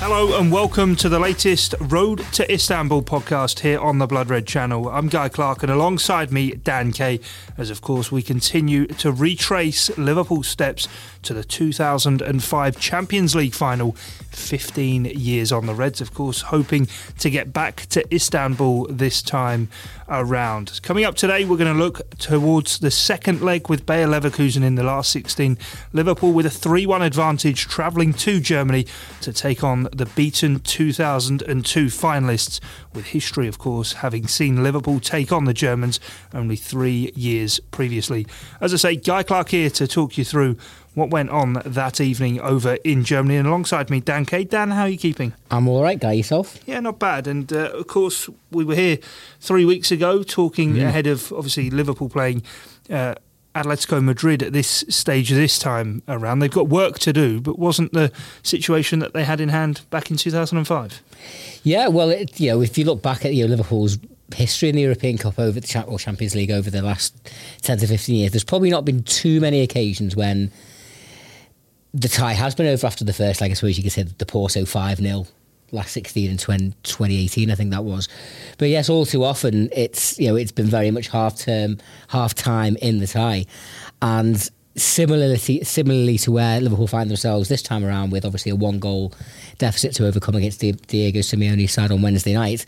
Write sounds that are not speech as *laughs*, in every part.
Hello and welcome to the latest Road to Istanbul podcast here on the Blood Red channel. I'm Guy Clark and alongside me, Dan Kay, as of course we continue to retrace Liverpool's steps to the 2005 Champions League final, 15 years on. The Reds, of course, hoping to get back to Istanbul this time around. Coming up today, we're going to look towards the second leg with Bayer Leverkusen in the last 16. Liverpool with a 3 1 advantage travelling to Germany to take on the beaten 2002 finalists, with history, of course, having seen Liverpool take on the Germans only three years previously. As I say, Guy Clark here to talk you through what went on that evening over in Germany. And alongside me, Dan Kay. Dan, how are you keeping? I'm all right, Guy. Yourself? Yeah, not bad. And uh, of course, we were here three weeks ago talking mm. ahead of obviously Liverpool playing. Uh, Atletico Madrid at this stage this time around. They've got work to do, but wasn't the situation that they had in hand back in 2005? Yeah, well, it, you know, if you look back at you know, Liverpool's history in the European Cup over the or Champions League over the last 10 to 15 years, there's probably not been too many occasions when the tie has been over after the first leg. I suppose you could say the Porto 5 0 last 16 and 20, 2018 I think that was. But yes all too often it's you know it's been very much half term half time in the tie. And similarly similarly to where Liverpool find themselves this time around with obviously a one goal deficit to overcome against the Diego Simeone's side on Wednesday night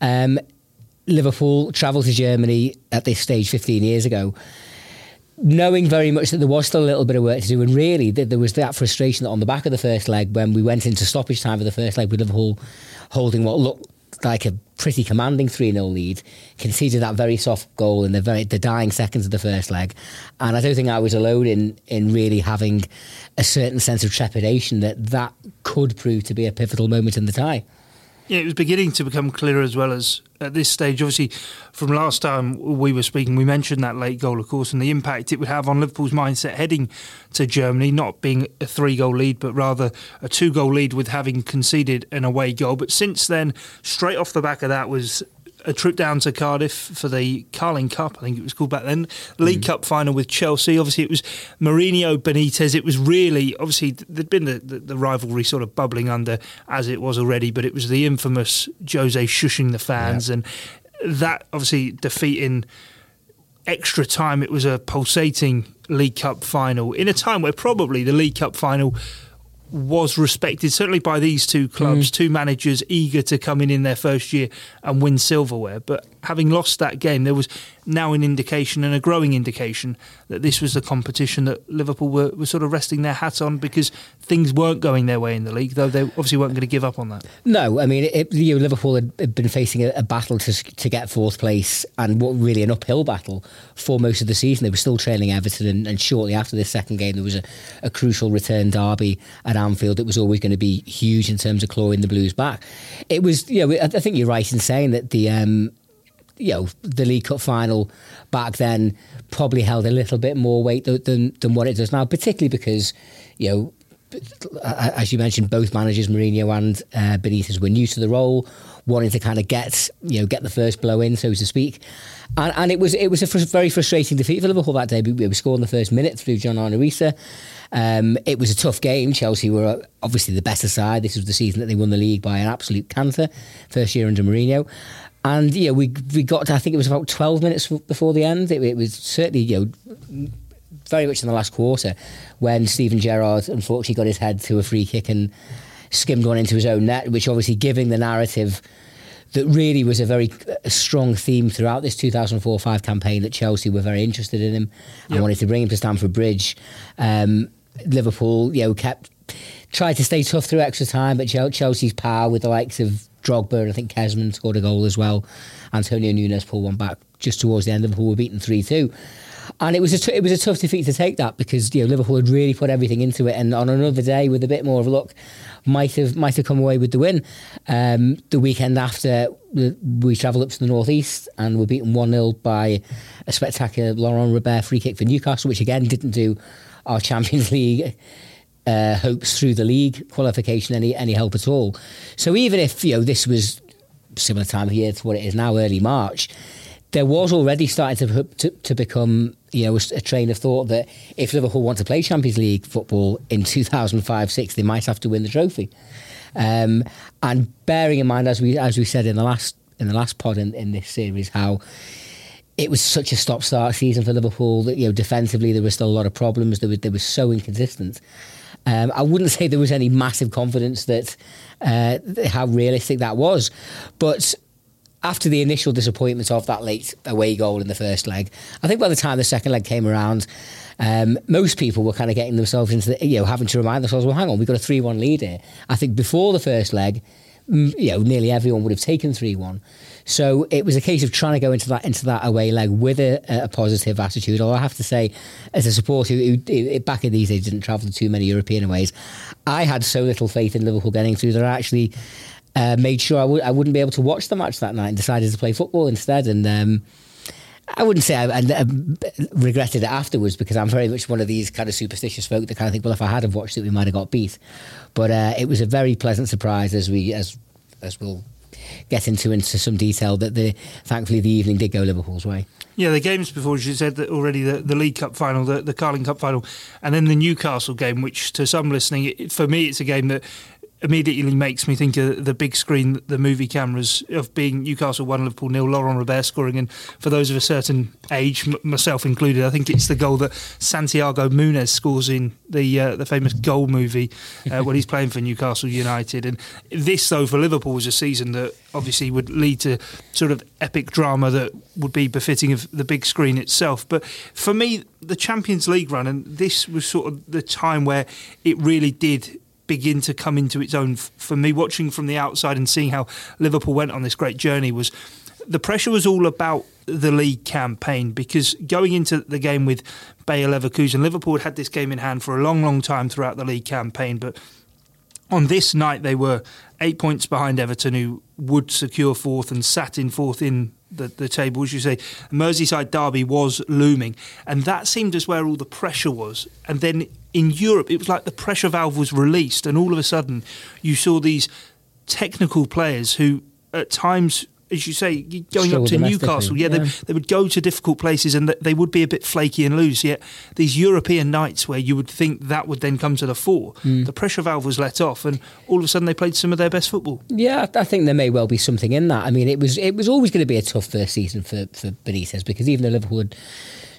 um, Liverpool travelled to Germany at this stage 15 years ago knowing very much that there was still a little bit of work to do, and really that there was that frustration that on the back of the first leg when we went into stoppage time for the first leg with Liverpool holding what looked like a pretty commanding 3 0 lead, conceded that very soft goal in the very the dying seconds of the first leg. And I don't think I was alone in, in really having a certain sense of trepidation that that could prove to be a pivotal moment in the tie. Yeah, it was beginning to become clear as well as at this stage. Obviously, from last time we were speaking, we mentioned that late goal, of course, and the impact it would have on Liverpool's mindset heading to Germany, not being a three goal lead, but rather a two goal lead with having conceded an away goal. But since then, straight off the back of that was a trip down to Cardiff for the Carling Cup, I think it was called back then, League mm. Cup final with Chelsea. Obviously, it was Mourinho Benitez. It was really, obviously, there'd been the, the, the, rivalry sort of bubbling under as it was already, but it was the infamous Jose shushing the fans, yeah. and that obviously defeating extra time. It was a pulsating League Cup final in a time where probably the League Cup final was respected certainly by these two clubs, mm. two managers eager to come in in their first year and win silverware. But having lost that game, there was now an indication and a growing indication that this was the competition that Liverpool were, were sort of resting their hat on because things weren't going their way in the league, though they obviously weren't going to give up on that. No, I mean, it, you know, Liverpool had been facing a, a, battle to, to get fourth place and what really an uphill battle for most of the season. They were still trailing Everton, and, and shortly after this second game, there was a, a crucial return derby at Anfield. It was always going to be huge in terms of clawing the Blues back. It was, you know, I think you're right in saying that the um, you know, the League Cup final back then probably held a little bit more weight than than what it does now, particularly because, you know, as you mentioned, both managers, Mourinho and uh, Benitez, were new to the role, wanting to kind of get you know get the first blow in, so to speak. And, and it was it was a fr- very frustrating defeat for Liverpool that day. We, we scored in the first minute through John Arne Um, it was a tough game. Chelsea were obviously the better side. This was the season that they won the league by an absolute canter, first year under Mourinho. And yeah, we we got to, I think it was about twelve minutes before the end. It, it was certainly you know very much in the last quarter when Steven Gerrard unfortunately got his head to a free kick and skimmed one into his own net, which obviously giving the narrative that really was a very strong theme throughout this 2004-5 campaign that Chelsea were very interested in him and yep. wanted to bring him to Stamford Bridge. Um, Liverpool, you know, kept tried to stay tough through extra time, but Chelsea's power with the likes of Drogba and I think Kezman scored a goal as well. Antonio Nunez pulled one back just towards the end. of. Liverpool were beaten three two. And it was a t- it was a tough defeat to take that because you know Liverpool had really put everything into it, and on another day with a bit more of a look, might have might have come away with the win. Um, the weekend after, we travelled up to the northeast and were beaten one 0 by a spectacular Laurent Robert free kick for Newcastle, which again didn't do our Champions *laughs* League uh, hopes through the league qualification any any help at all. So even if you know this was similar time of year to what it is now, early March, there was already starting to, to, to become you know a, train of thought that if Liverpool want to play Champions League football in 2005-6, they might have to win the trophy. Um, and bearing in mind, as we as we said in the last in the last pod in, in this series, how it was such a stop-start season for Liverpool that you know defensively there were still a lot of problems. They were they were so inconsistent. Um, I wouldn't say there was any massive confidence that uh, how realistic that was, but after the initial disappointment of that late away goal in the first leg, I think by the time the second leg came around, um, most people were kind of getting themselves into the, you know having to remind themselves, well, hang on, we've got a three-one lead here. I think before the first leg, you know, nearly everyone would have taken three-one. So it was a case of trying to go into that into that away leg with a, a positive attitude. Although I have to say, as a supporter who, who, back in these days didn't travel to too many European aways, I had so little faith in Liverpool getting through that I actually uh, made sure I w- I wouldn't be able to watch the match that night and decided to play football instead. And um, I wouldn't say I, I, I, regretted it afterwards because I'm very much one of these kind of superstitious folk that kind of think, well, if I had have watched it, we might have got beat. But uh, it was a very pleasant surprise as we as as we'll get into into some detail that the thankfully the evening did go Liverpool's way. Yeah, the games before, you said that already, the, the League Cup final, the, the Carling Cup final, and then the Newcastle game, which to some listening, it, for me, it's a game that immediately makes me think of the big screen, the movie cameras of being Newcastle one, Liverpool nil, Laurent Robert scoring, and for those of a certain age, m- myself included, I think it's the goal that Santiago Munez scores in the uh, the famous goal movie uh, when he's playing for Newcastle United. And this, though, for Liverpool was a season that obviously would lead to sort of epic drama that would be befitting of the big screen itself. But for me, the Champions League run, and this was sort of the time where it really did begin to come into its own. For me, watching from the outside and seeing how Liverpool went on this great journey was the pressure was all about the league campaign because going into the game with Bayer Leverkusen, Liverpool had had this game in hand for a long, long time throughout the league campaign, but on this night they were eight points behind Everton, who would secure fourth and sat in fourth in the, the table, as you say, Merseyside derby was looming, and that seemed as where all the pressure was. And then in Europe, it was like the pressure valve was released, and all of a sudden, you saw these technical players who, at times, as you say, going up to Newcastle, yeah, yeah. They, they, would go to difficult places and they would be a bit flaky and loose. Yet these European nights where you would think that would then come to the fore, mm. the pressure valve was let off, and all of a sudden they played some of their best football. Yeah, I think there may well be something in that. I mean, it was it was always going to be a tough first season for for Benitez because even though Liverpool had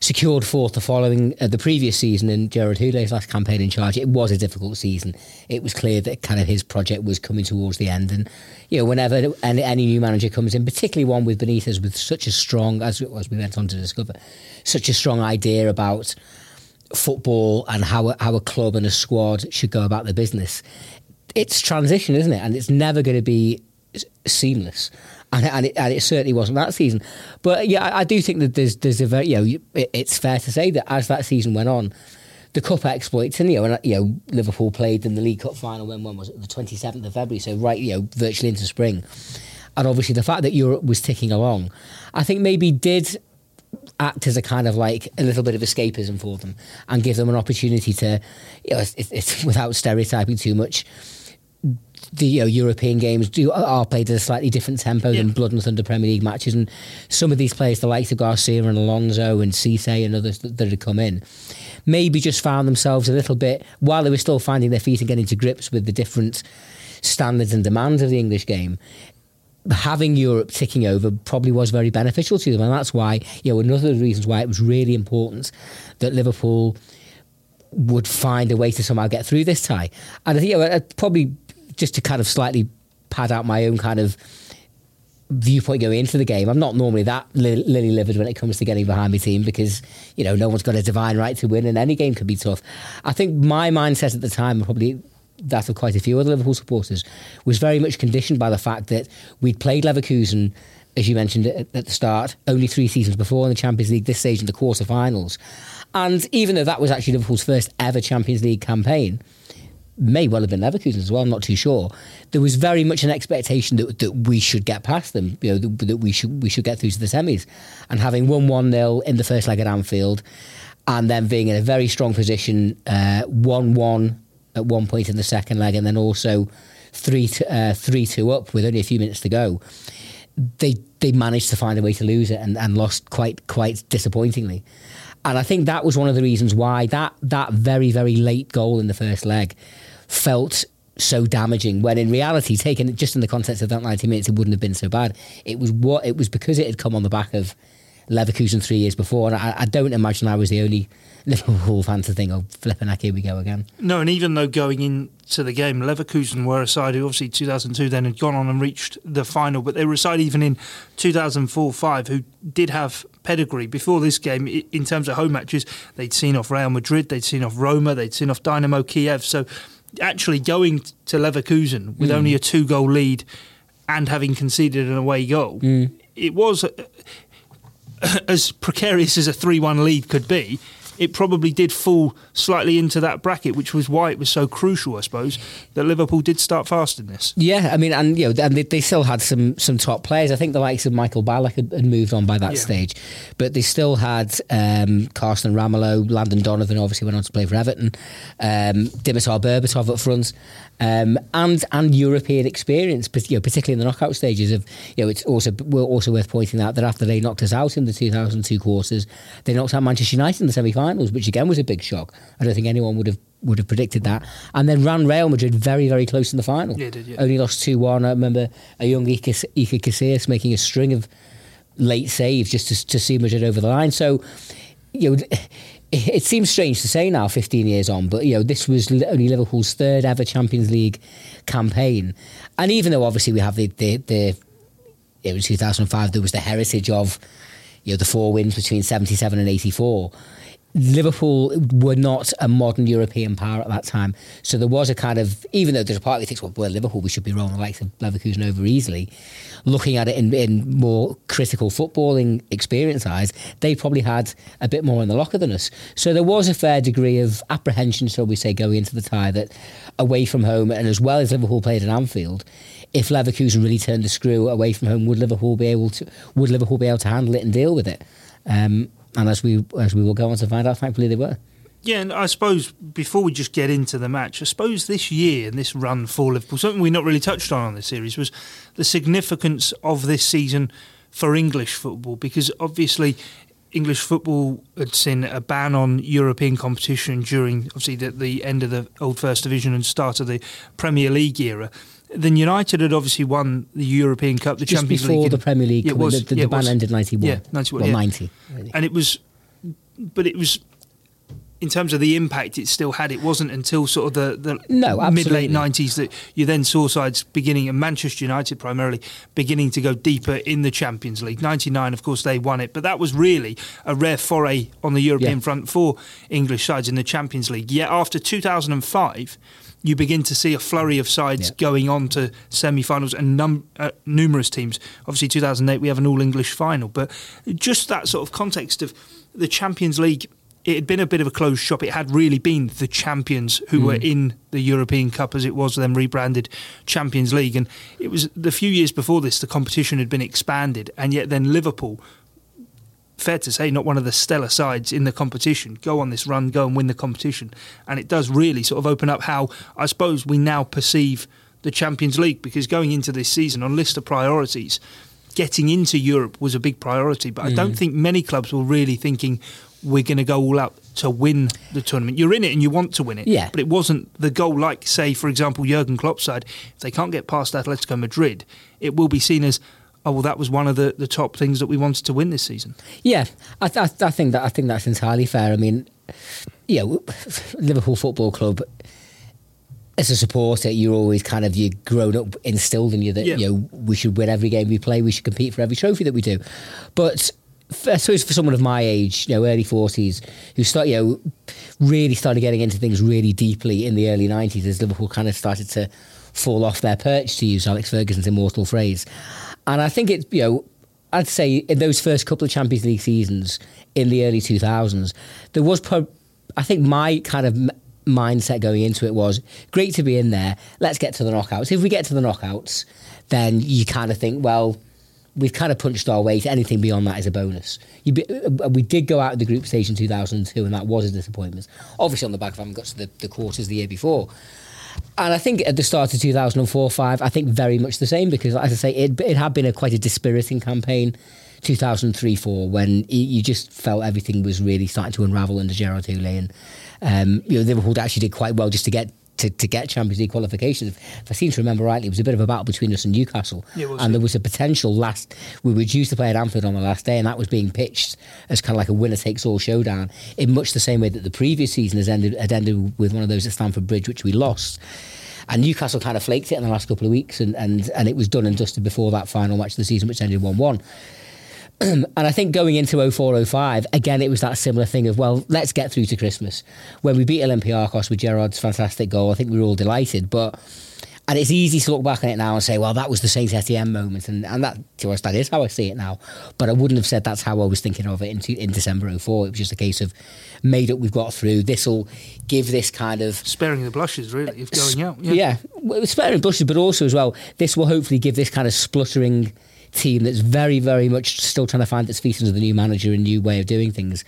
secured fourth the following uh, the previous season in Gerard Houllier's last campaign in charge. It was a difficult season. It was clear that kind of his project was coming towards the end, and you know whenever any, any new manager comes in, particularly one with Benitez with such a strong as as we went on to discover, such a strong idea about football and how a, how a club and a squad should go about their business. It's transition, isn't it? And it's never going to be seamless and, and, it, and it certainly wasn't that season. But yeah, I, I, do think that there's there's a very you know it, it's fair to say that as that season went on, the cup exploits and you? Know and, you know Liverpool played in the League Cup final when when was it the 27th of February, so right you know virtually into spring, and obviously the fact that Europe was ticking along, I think maybe did act as a kind of like a little bit of escapism for them and give them an opportunity to, you know, it's, it's *laughs* without stereotyping too much the you know, European games do are played at a slightly different tempo yeah. than Blood and Thunder Premier League matches, and some of these players, the likes of Garcia and Alonso and Cisse and others that, that had come in, maybe just found themselves a little bit while they were still finding their feet and getting to grips with the different standards and demands of the English game. Having Europe ticking over probably was very beneficial to them, and that's why you know another of the reasons why it was really important that Liverpool would find a way to somehow get through this tie. And I think you know, uh, probably just to kind of slightly pad out my own kind of viewpoint going into the game. I'm not normally that li- lily livered when it comes to getting behind my team because you know no one's got a divine right to win, and any game can be tough. I think my mindset at the time, probably that of quite a few other Liverpool supporters, was very much conditioned by the fact that we'd played Leverkusen. As you mentioned at, at the start, only three seasons before in the Champions League, this stage in the quarter-finals. And even though that was actually Liverpool's first ever Champions League campaign, may well have been Leverkusen as well. I'm not too sure. There was very much an expectation that, that we should get past them. You know, that, that we should we should get through to the semis. And having won one 0 in the first leg at Anfield, and then being in a very strong position, uh, one uh, one at one point in the second leg, and then also three uh, three two up with only a few minutes to go. they they managed to find a way to lose it and, and lost quite quite disappointingly. And I think that was one of the reasons why that that very very late goal in the first leg felt so damaging when in reality taken just in the context of that 90 minutes it wouldn't have been so bad. It was what it was because it had come on the back of Leverkusen three years before and I, I don't imagine I was the only *laughs* Liverpool fan to think oh flipping heck here we go again. No and even though going into the game Leverkusen were a side who obviously 2002 then had gone on and reached the final but they were a side even in 2004-5 who did have pedigree. Before this game in terms of home matches they'd seen off Real Madrid they'd seen off Roma they'd seen off Dynamo Kiev so actually going to Leverkusen with mm. only a two goal lead and having conceded an away goal, mm. it was uh, *clears throat* as precarious as a 3 1 lead could be it probably did fall slightly into that bracket, which was why it was so crucial, I suppose, that Liverpool did start fast in this. Yeah, I mean, and you know, and they, they still had some some top players. I think the likes of Michael Ballack had, had moved on by that yeah. stage, but they still had um, Karsten Ramelow, Landon Donovan, obviously went on to play for Everton, um, Dimitar Berbatov up front, um, and and European experience, you know, particularly in the knockout stages. Of you know, it's also also worth pointing out that after they knocked us out in the 2002 quarters, they knocked out Manchester United in the semi-finals, which again was a big shock. I don't think anyone would have would have predicted that, and then ran Real Madrid very very close in the final. Yeah, did, yeah. Only lost two one. I remember a young Iker, Iker Casillas making a string of late saves just to, to see Madrid over the line. So, you know *laughs* it seems strange to say now, 15 years on, but you know this was only Liverpool's third ever Champions League campaign, and even though obviously we have the the, the it was 2005, there was the heritage of you know the four wins between 77 and 84. Liverpool were not a modern European power at that time. So there was a kind of, even though there's a part that thinks, well, we're Liverpool, we should be rolling the likes of Leverkusen over easily. Looking at it in, in more critical footballing experience eyes, they probably had a bit more in the locker than us. So there was a fair degree of apprehension, shall we say, going into the tie that away from home, and as well as Liverpool played in Anfield, if Leverkusen really turned the screw away from home, would Liverpool be able to would Liverpool be able to handle it and deal with it? Um, and as we as we will go on to find out, thankfully they were. Yeah, and I suppose before we just get into the match, I suppose this year and this run for Liverpool, something we not really touched on on this series was the significance of this season for English football, because obviously English football had seen a ban on European competition during obviously the, the end of the old First Division and start of the Premier League era. Then United had obviously won the European Cup, the Just Champions before League. the Premier League, yeah, was, the, the, yeah, the ban ended ninety one. Yeah, ninety one. Well, yeah. ninety. Really. And it was, but it was in terms of the impact it still had, it wasn't until sort of the, the no, mid late nineties that you then saw sides beginning, and Manchester United primarily beginning to go deeper in the Champions League. Ninety nine, of course, they won it, but that was really a rare foray on the European yeah. front for English sides in the Champions League. Yet after two thousand and five you begin to see a flurry of sides yeah. going on to semi-finals and num- uh, numerous teams. Obviously, 2008 we have an all-English final, but just that sort of context of the Champions League. It had been a bit of a closed shop. It had really been the champions who mm. were in the European Cup, as it was then rebranded Champions League. And it was the few years before this, the competition had been expanded, and yet then Liverpool fair to say, not one of the stellar sides in the competition, go on this run, go and win the competition. And it does really sort of open up how I suppose we now perceive the Champions League because going into this season on list of priorities, getting into Europe was a big priority. But mm. I don't mm. think many clubs were really thinking we're going to go all out to win the tournament. You're in it and you want to win it. Yeah. But it wasn't the goal, like, say, for example, Jurgen Klopp's side. If they can't get past Atletico Madrid, it will be seen as oh well, that was one of the, the top things that we wanted to win this season. Yeah, I, th- I think that I think that's entirely fair. I mean, yeah, Liverpool Football Club. As a supporter, you're always kind of you grown up instilled in you that yeah. you know we should win every game we play, we should compete for every trophy that we do. But I suppose for someone of my age, you know, early forties, who start, you know, really started getting into things really deeply in the early nineties as Liverpool kind of started to fall off their perch, to use Alex Ferguson's immortal phrase. And I think it's, you know, I'd say in those first couple of Champions League seasons in the early 2000s, there was, I think my kind of mindset going into it was great to be in there. Let's get to the knockouts. If we get to the knockouts, then you kind of think, well, we've kind of punched our weight. Anything beyond that is a bonus. Be, uh, we did go out of the group stage in 2002, and that was a disappointment. Obviously, on the back of having got to the, the quarters the year before. And I think at the start of 2004-5, I think very much the same because, as I say, it, it had been a quite a dispiriting campaign. 2003-4 when you just felt everything was really starting to unravel under Gerard Houllier and um, you know Liverpool actually did quite well just to get to, to get Champions League qualifications. If I seem to remember rightly, it was a bit of a battle between us and Newcastle. Yeah, and there was a potential last. We were due to play at Anfield on the last day, and that was being pitched as kind of like a winner takes all showdown in much the same way that the previous season has ended, had ended with one of those at Stamford Bridge, which we lost. And Newcastle kind of flaked it in the last couple of weeks, and, and, and it was done and dusted before that final match of the season, which ended 1 1. *clears throat* and I think going into 0405, again, it was that similar thing of, well, let's get through to Christmas. When we beat Olympiacos with Gerrard's fantastic goal, I think we were all delighted. But and it's easy to look back on it now and say, well, that was the Saint Etienne moment, and, and that to us that is how I see it now. But I wouldn't have said that's how I was thinking of it in, in December 04. It was just a case of made up, we've got through. This will give this kind of sparing the blushes, really, of going out. Yeah, yeah sparing blushes, but also as well, this will hopefully give this kind of spluttering team that's very, very much still trying to find its feet under the new manager and new way of doing things.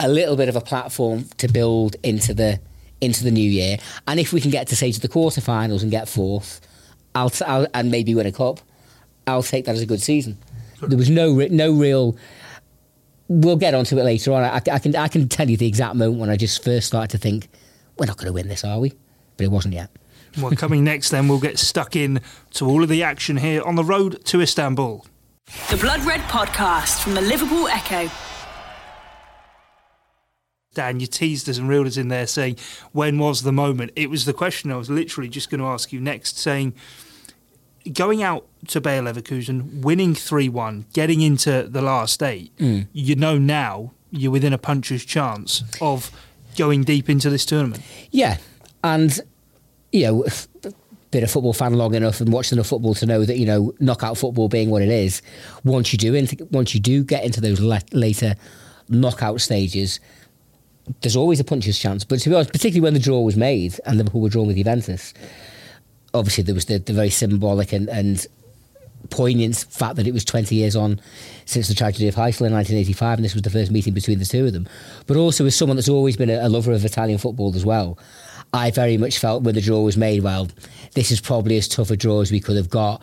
A little bit of a platform to build into the into the new year, and if we can get to say to the quarterfinals and get fourth, I'll, I'll and maybe win a cup, I'll take that as a good season. There was no no real. We'll get onto it later on. I, I can I can tell you the exact moment when I just first started to think we're not going to win this, are we? But it wasn't yet. Well, coming next, then we'll get stuck in to all of the action here on the road to Istanbul. The Blood Red Podcast from the Liverpool Echo. Dan, you teased us and reeled us in there saying, when was the moment? It was the question I was literally just going to ask you next, saying, going out to Bayer Leverkusen, winning 3 1, getting into the last eight, mm. you know now you're within a puncher's chance of going deep into this tournament. Yeah. And you know, *laughs* been a football fan long enough and watched enough football to know that you know knockout football being what it is. Once you do once you do get into those le- later knockout stages, there's always a puncher's chance. But to be honest, particularly when the draw was made and Liverpool were drawn with Juventus, obviously there was the, the very symbolic and, and poignant fact that it was 20 years on since the tragedy of Heysel in 1985, and this was the first meeting between the two of them. But also as someone that's always been a, a lover of Italian football as well, I very much felt when the draw was made, well, this is probably as tough a draw as we could have got.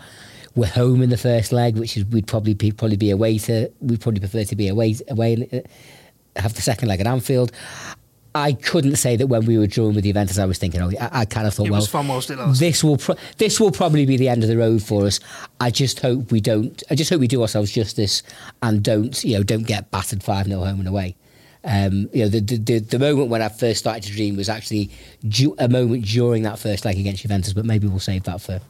We're home in the first leg, which is we'd probably be, probably be away to. We'd probably prefer to be away away uh, have the second leg at Anfield. I couldn't say that when we were drawing with the Juventus, I was thinking, oh, I, I kind of thought, well, this will pro- this will probably be the end of the road for us. I just hope we don't. I just hope we do ourselves justice and don't, you know, don't get battered five 0 home and away. Um, you know, the, the, the moment when I first started to dream was actually du- a moment during that first leg against Juventus, but maybe we'll save that for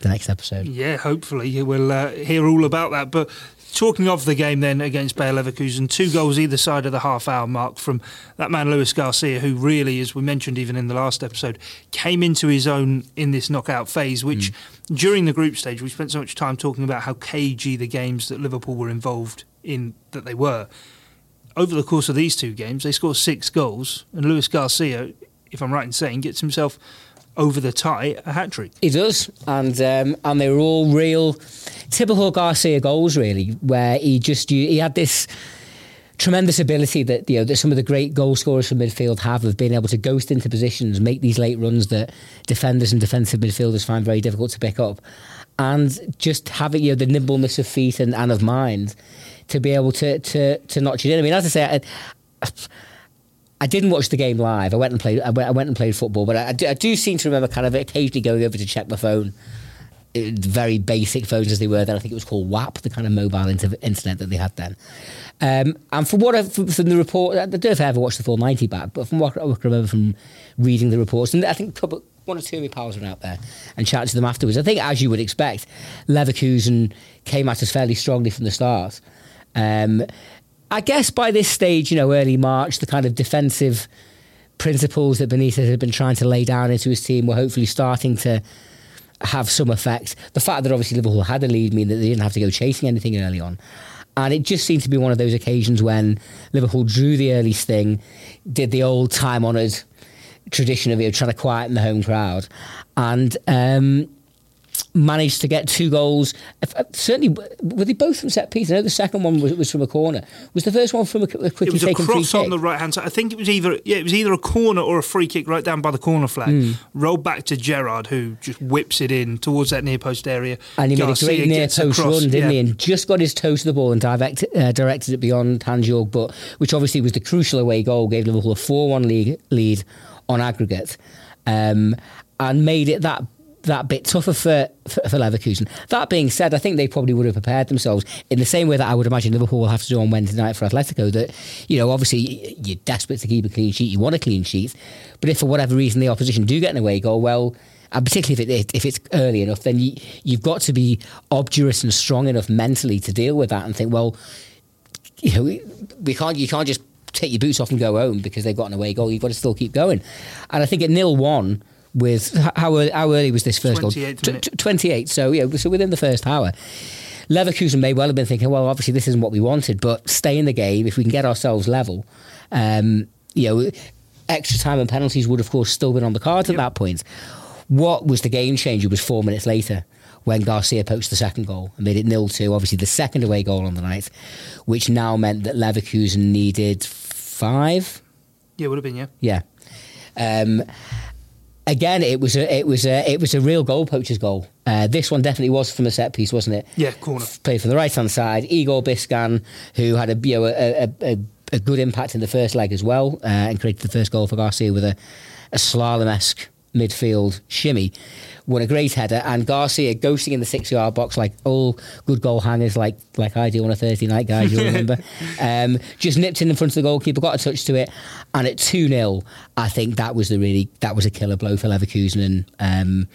the next episode. Yeah, hopefully we'll uh, hear all about that. But talking of the game then against Bayer Leverkusen, two goals either side of the half hour mark from that man Luis Garcia, who really, as we mentioned even in the last episode, came into his own in this knockout phase, which mm. during the group stage we spent so much time talking about how cagey the games that Liverpool were involved in that they were over the course of these two games, they score six goals, and Luis Garcia, if I'm right in saying, gets himself over the tie a hat trick. He does, and um, and they were all real, typical Garcia goals, really, where he just he had this tremendous ability that you know that some of the great goal scorers from midfield have of being able to ghost into positions, make these late runs that defenders and defensive midfielders find very difficult to pick up, and just having you know the nimbleness of feet and, and of mind to be able to to to notch it in. I mean, as I say. I, I didn't watch the game live. I went and played. I went, I went and played football, but I, I, do, I, do, seem to remember kind of occasionally going over to check my phone. Very basic phones as they were then. I think it was called WAP, the kind of mobile inter- internet that they had then. Um, and from what I, from, from, the report, I don't know if I ever watched the full ninety back, but from what I remember from reading the reports, and I think a couple, one or two of my pals were out there and chatted to them afterwards. I think, as you would expect, Leverkusen came at us fairly strongly from the start. Um, I guess by this stage, you know, early March, the kind of defensive principles that Benitez had been trying to lay down into his team were hopefully starting to have some effect. The fact that obviously Liverpool had a lead mean that they didn't have to go chasing anything early on. And it just seemed to be one of those occasions when Liverpool drew the early sting, did the old time honoured tradition of you know, trying to quieten the home crowd. And um, managed to get two goals. Uh, certainly, were they both from set piece? I know the second one was, was from a corner. Was the first one from a, a quickly it was a cross on the right hand side. I think it was either yeah, it was either a corner or a free kick right down by the corner flag. Hmm. Rolled back to Gerrard, who just whips it in towards that near post area. And he Garcia made a great near post across, run, didn't yeah. he? And just got his toe to the ball and direct, uh, directed it beyond Hans-Jörg Butt which obviously was the crucial away goal, gave Liverpool a 4 1 lead, lead on aggregate, um, and made it that that bit tougher for, for, for Leverkusen. That being said, I think they probably would have prepared themselves in the same way that I would imagine Liverpool will have to do on Wednesday night for Atletico. That, you know, obviously you're desperate to keep a clean sheet, you want a clean sheet, but if for whatever reason the opposition do get an away goal, well, and particularly if, it, if it's early enough, then you, you've got to be obdurate and strong enough mentally to deal with that and think, well, you know, we, we can't, you can't just take your boots off and go home because they've got an away goal. You've got to still keep going. And I think at nil one with how early, how early was this first goal? 28th Tw- 28. So yeah, so within the first hour. Leverkusen may well have been thinking, well, obviously this isn't what we wanted, but stay in the game if we can get ourselves level. Um, you know, extra time and penalties would, of course, still been on the cards at that point. What was the game changer was four minutes later when Garcia poached the second goal and made it nil two. Obviously, the second away goal on the night, which now meant that Leverkusen needed five. Yeah, would have been yeah. Yeah. Um, again, it was a it was a it was a real goal poacher's goal. Uh, this one definitely was from a set piece, wasn't it? Yeah, corner. Played from the right hand side. Igor Biscan, who had a you know a, a, a, good impact in the first leg as well, uh, and created the first goal for Garcia with a, a slalom esque midfield shimmy. Won a great header, and Garcia ghosting in the six yard box like all good goal hangers, like like I do on a Thursday night, guys. You'll *laughs* remember. um, just nipped in in front of the goalkeeper, got a touch to it, and at two 0 I think that was the really that was a killer blow for Leverkusen, and um,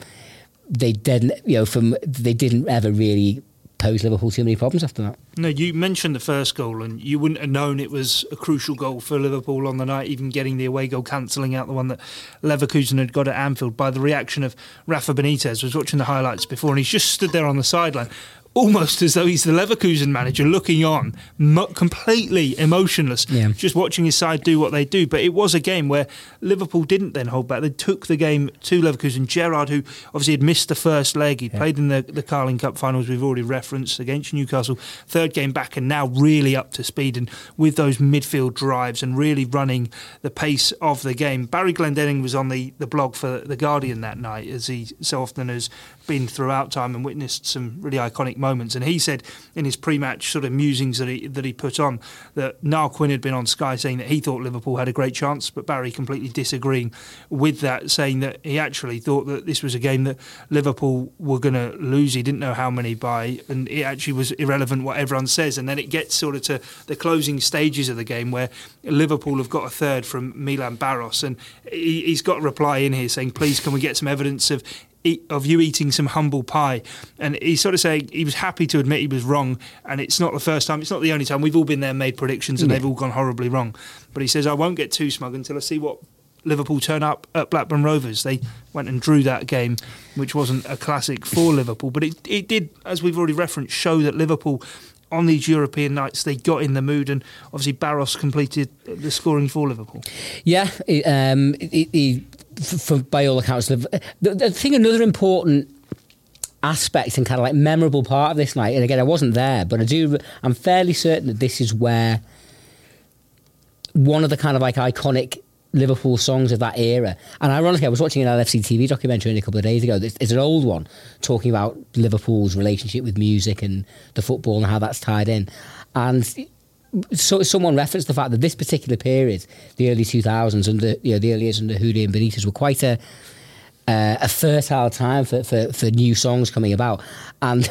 they didn't you know from they didn't ever really pose Liverpool too many problems after that. No, you mentioned the first goal, and you wouldn't have known it was a crucial goal for Liverpool on the night, even getting the away goal, cancelling out the one that Leverkusen had got at Anfield by the reaction of Rafa Benitez. I was watching the highlights before, and he's just stood there on the sideline. Almost as though he's the Leverkusen manager looking on, mo- completely emotionless, Yeah. just watching his side do what they do. But it was a game where Liverpool didn't then hold back. They took the game to Leverkusen. Gerrard, who obviously had missed the first leg, he played in the, the Carling Cup finals, we've already referenced, against Newcastle. Third game back and now really up to speed and with those midfield drives and really running the pace of the game. Barry Glendenning was on the, the blog for The Guardian that night, as he so often has been throughout time and witnessed some really iconic moments. And he said in his pre-match sort of musings that he that he put on that Niall Quinn had been on Sky saying that he thought Liverpool had a great chance, but Barry completely disagreeing with that, saying that he actually thought that this was a game that Liverpool were going to lose. He didn't know how many by, and it actually was irrelevant what everyone says. And then it gets sort of to the closing stages of the game where Liverpool have got a third from Milan Baros, and he, he's got a reply in here saying, "Please, can we get some evidence of?" Eat, of you eating some humble pie. And he's sort of saying he was happy to admit he was wrong. And it's not the first time, it's not the only time. We've all been there, made predictions, and Yeah. they've all gone horribly wrong. But he says, I won't get too smug until I see what Liverpool turn up at Blackburn Rovers. They went and drew that game, which wasn't a classic for *laughs* Liverpool. But it, it did, as we've already referenced, show that Liverpool. On these European nights, they got in the mood, and obviously Baros completed the scoring for Liverpool. Yeah, um, it, it, for, by all accounts, the, the, thing, another important aspect and kind of like memorable part of this night, and again, I wasn't there, but I do, I'm fairly certain that this is where one of the kind of like iconic Liverpool songs of that era. And ironically, I was watching an LFC TV documentary a couple of days ago. It's an old one talking about Liverpool's relationship with music and the football and how that's tied in. And so someone referenced the fact that this particular period, the early 2000s, under you know the early years under Houllier and Benitez, were quite a uh, a fertile time for, for, for new songs coming about. And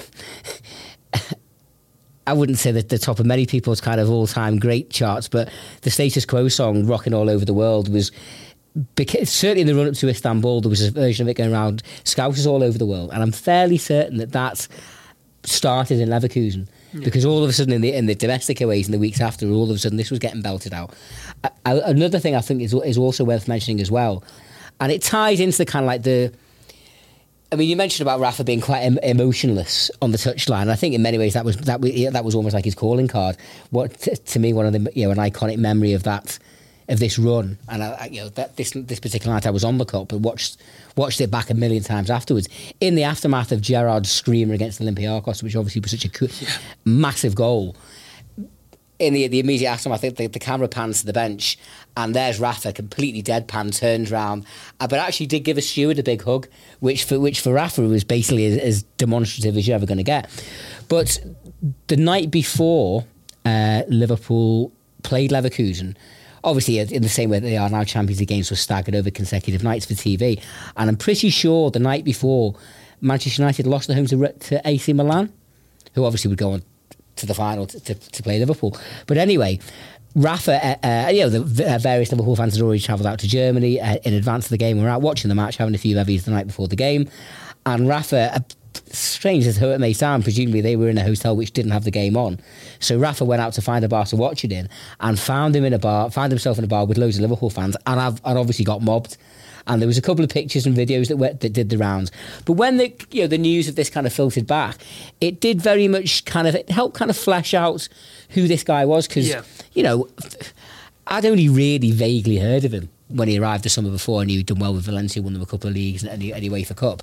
*laughs* I wouldn't say that the top of many people's kind of all time great charts, but the status quo song "Rocking All Over the World" was. Because certainly in the run up to Istanbul, there was a version of it going around Scousers all over the world, and I'm fairly certain that that started in Leverkusen because all of a sudden in the in the domestic aways in the weeks after, all of a sudden this was getting belted out. Uh, another thing I think is is also worth mentioning as well, and it ties into the kind of like the. I mean, you mentioned about Rafa being quite em- emotionless on the touchline. I think in many ways that was that was, yeah, that was almost like his calling card. What to me, one of the you know an iconic memory of that of this run, and I, you know that this this particular night I was on the cup, but watched watched it back a million times afterwards. In the aftermath of Gerrard's screamer against Olympiacos, which obviously was such a co- yeah. massive goal. In the, the immediate aftermath, the, the, the camera pans to the bench, and there's Rafa completely deadpan, turns round, uh, but actually did give a steward a big hug, which for which for Rafa was basically as, as demonstrative as you're ever going to get. But the night before uh, Liverpool played Leverkusen, obviously in the same way that they are now Champions League games were staggered over consecutive nights for TV. And I'm pretty sure the night before Manchester United lost at home to, to AC Milan, who obviously would go on to the final to, to, to play Liverpool. But anyway, Rafa, uh, uh, you know, the uh, various Liverpool fans had already travelled out to Germany uh, in advance of the game. We were out watching the match, having a few bevies the night before the game. And Rafa, uh, strange as it may sound, presumably they were in a hotel which didn't have the game on. So Rafa went out to find a bar to watch it in and found him in a bar, found himself in a bar with loads of Liverpool fans, and I've and obviously got mobbed. And there was a couple of pictures and videos that went, that did the rounds. But when the you know the news of this kind of filtered back, it did very much kind of it helped kind of flesh out who this guy was because yeah. you know I'd only really vaguely heard of him when he arrived the summer before and he'd done well with Valencia, won them a couple of leagues and and the Cup.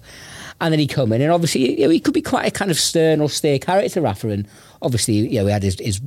And then he come in and obviously you know, he could be quite a kind of stern, austere character, Rafa. And obviously, you know, he had his, his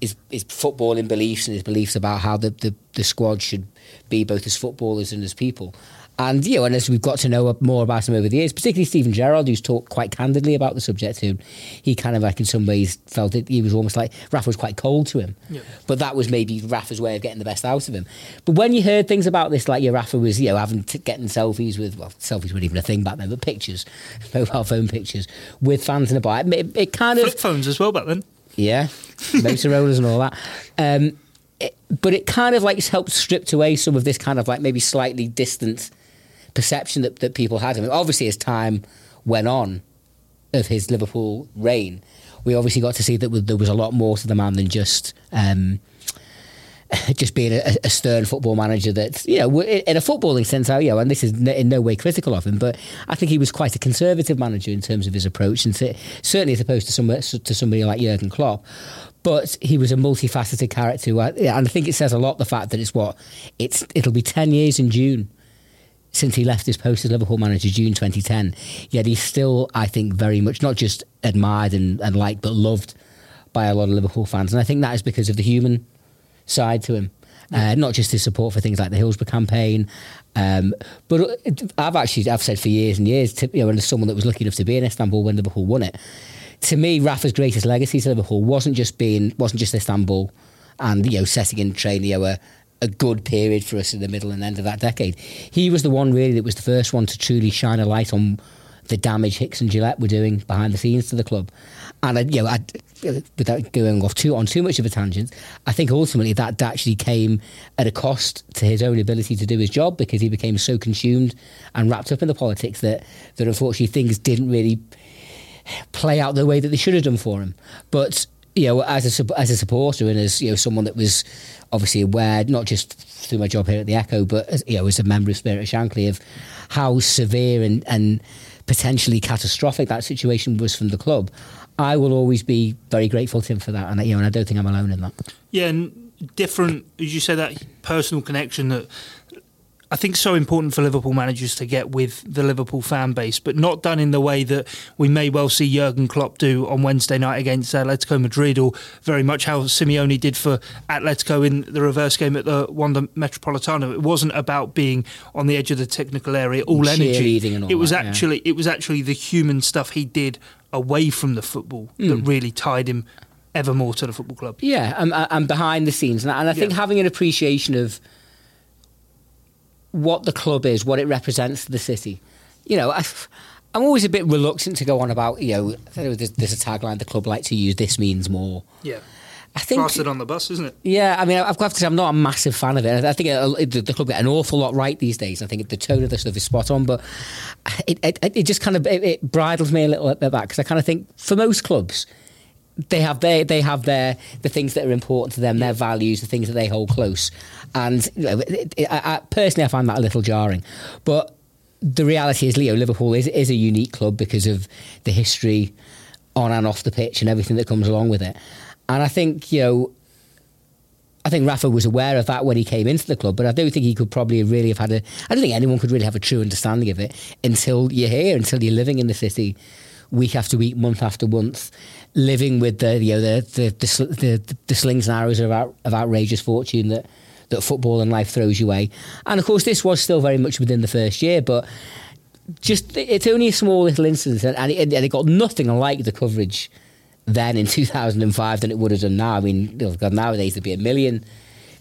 his, his footballing beliefs and his beliefs about how the, the, the squad should be both as footballers and as people. And you know, and as we've got to know more about him over the years, particularly Steven Gerrard, who's talked quite candidly about the subject him, he kind of like in some ways felt it. He was almost like Rafa was quite cold to him, yeah. but that was maybe Rafa's way of getting the best out of him. But when you heard things about this, like yeah, Rafa was you know having t- getting selfies with well, selfies weren't even a thing back then, but pictures, *laughs* mobile phone pictures with fans in a bar, it, it kind of flip phones as well back then. Yeah, *laughs* Motorola's and all that. Um, it, but it kind of like helped strip away some of this kind of like maybe slightly distant perception that, that people had of him. Obviously, as time went on of his Liverpool reign, we obviously got to see that there was a lot more to the man than just um, *laughs* just being a, a, stern football manager. That you know, in a footballing sense, you know, and this is in no way critical of him, but I think he was quite a conservative manager in terms of his approach, and certainly as opposed to some to somebody like Jurgen Klopp but he was a multifaceted character, and I think it says a lot the fact that it's what it's. It'll be ten years in June since he left his post as Liverpool manager in June 2010. Yet he's still, I think, very much not just admired and, and liked, but loved by a lot of Liverpool fans. And I think that is because of the human side to him. Uh, not just his support for things like the Hillsborough campaign, um, but I've actually I've said for years and years, to, you know, as someone that was lucky enough to be in Istanbul when Liverpool won it, to me, Rafa's greatest legacy to Liverpool wasn't just being wasn't just Istanbul and you know setting in train you know, a, a good period for us in the middle and end of that decade. He was the one really that was the first one to truly shine a light on the damage Hicks and Gillett were doing behind the scenes to the club. And I, you know, I, without going off too on too much of a tangent, I think ultimately that actually came at a cost to his own ability to do his job because he became so consumed and wrapped up in the politics that that unfortunately things didn't really play out the way that they should have done for him. But you know, as a as a supporter and as you know someone that was obviously aware, not just through my job here at the Echo, but as, you know, as a member of Spirit of Shankly, of how severe and, and potentially catastrophic that situation was from the club. I will always be very grateful to him for that, and you know, and I don't think I'm alone in that. Yeah, and different, as you say, that personal connection that I think so important for Liverpool managers to get with the Liverpool fan base, but not done in the way that we may well see Jurgen Klopp do on Wednesday night against Atletico Madrid, or very much how Simeone did for Atletico in the reverse game at the Wanda Metropolitano. It wasn't about being on the edge of the technical area, all energy. All it was that, actually yeah. it was actually the human stuff he did away from the football mm. that really tied him ever more to the football club. Yeah, and, and behind the scenes, and I think yeah. having an appreciation of what the club is, what it represents to the city. You know, I, am always a bit reluctant to go on about, you know, there's, there's, a tagline the club like to use, this means more. Yeah. I think Faster on the bus, isn't it? Yeah, I mean, I've got to say, I'm not a massive fan of it. I think it, uh, the club get an awful lot right these days. I think the tone of the stuff is spot on, but it, it, it just kind of it, it bridles me a little bit back because I kind of think for most clubs, they have their they have their the things that are important to them, their values, the things that they hold close. And you know, it, it, I, I, personally, I find that a little jarring. But the reality is, Leo Liverpool is is a unique club because of the history on and off the pitch and everything that comes along with it. And I think you know I think Rafa was aware of that when he came into the club, but I don't think he could probably really have had a. I don't think anyone could really have a true understanding of it until you're here, until you're living in the city, week after week, month after month, living with the you know the the the, the, the slings and arrows of, out, of outrageous fortune that that football and life throws you away. And of course, this was still very much within the first year, but just it's only a small little incident, and it, and it got nothing like the coverage then in 2005 than it would have done now. I mean, God, nowadays there'd be a million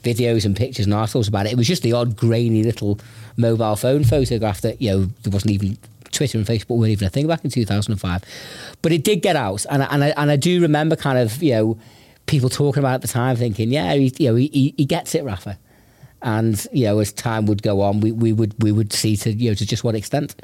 videos and pictures and articles about it. It was just the odd grainy little mobile phone photograph that, you know, there wasn't even Twitter and Facebook weren't even a thing back in 2005. But it did get out. And, and, I, and I do remember kind of, you know, people talking about at the time thinking, yeah, he, you know, he, he gets it, Rafa. And, you know, as time would go on, we, we would we would see to, you know, to just what extent.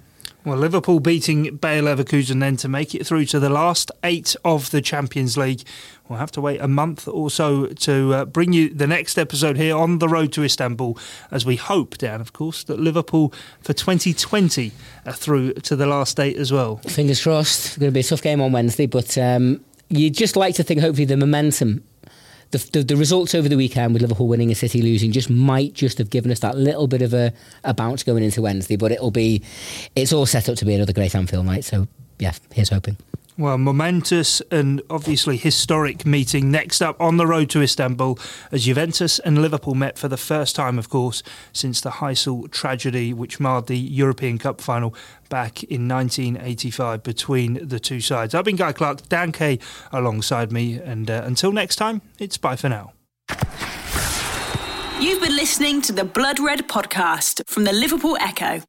Well, Liverpool beating Bayer Leverkusen then to make it through to the last eight of the Champions League. We'll have to wait a month or so to uh, bring you the next episode here on the road to Istanbul, as we hope, Dan, of course, that Liverpool for 2020 are through to the last eight as well. Fingers crossed. It's going to be a tough game on Wednesday, but um, you'd just like to think, hopefully, the momentum the, the, the, results over the weekend with Liverpool winning and City losing just might just have given us that little bit of a, a bounce going into Wednesday. But it'll be, it's all set up to be another great Anfield night. So yeah, here's hoping. Well, momentous and obviously historic meeting next up on the road to Istanbul as Juventus and Liverpool met for the first time, of course, since the Heysel tragedy which marred the European Cup final back in 1985 between the two sides. I've been Guy Clark, Dan Kay alongside me, and uh, until next time, it's bye for now. You've been listening to the Blood Red podcast from the Liverpool Echo.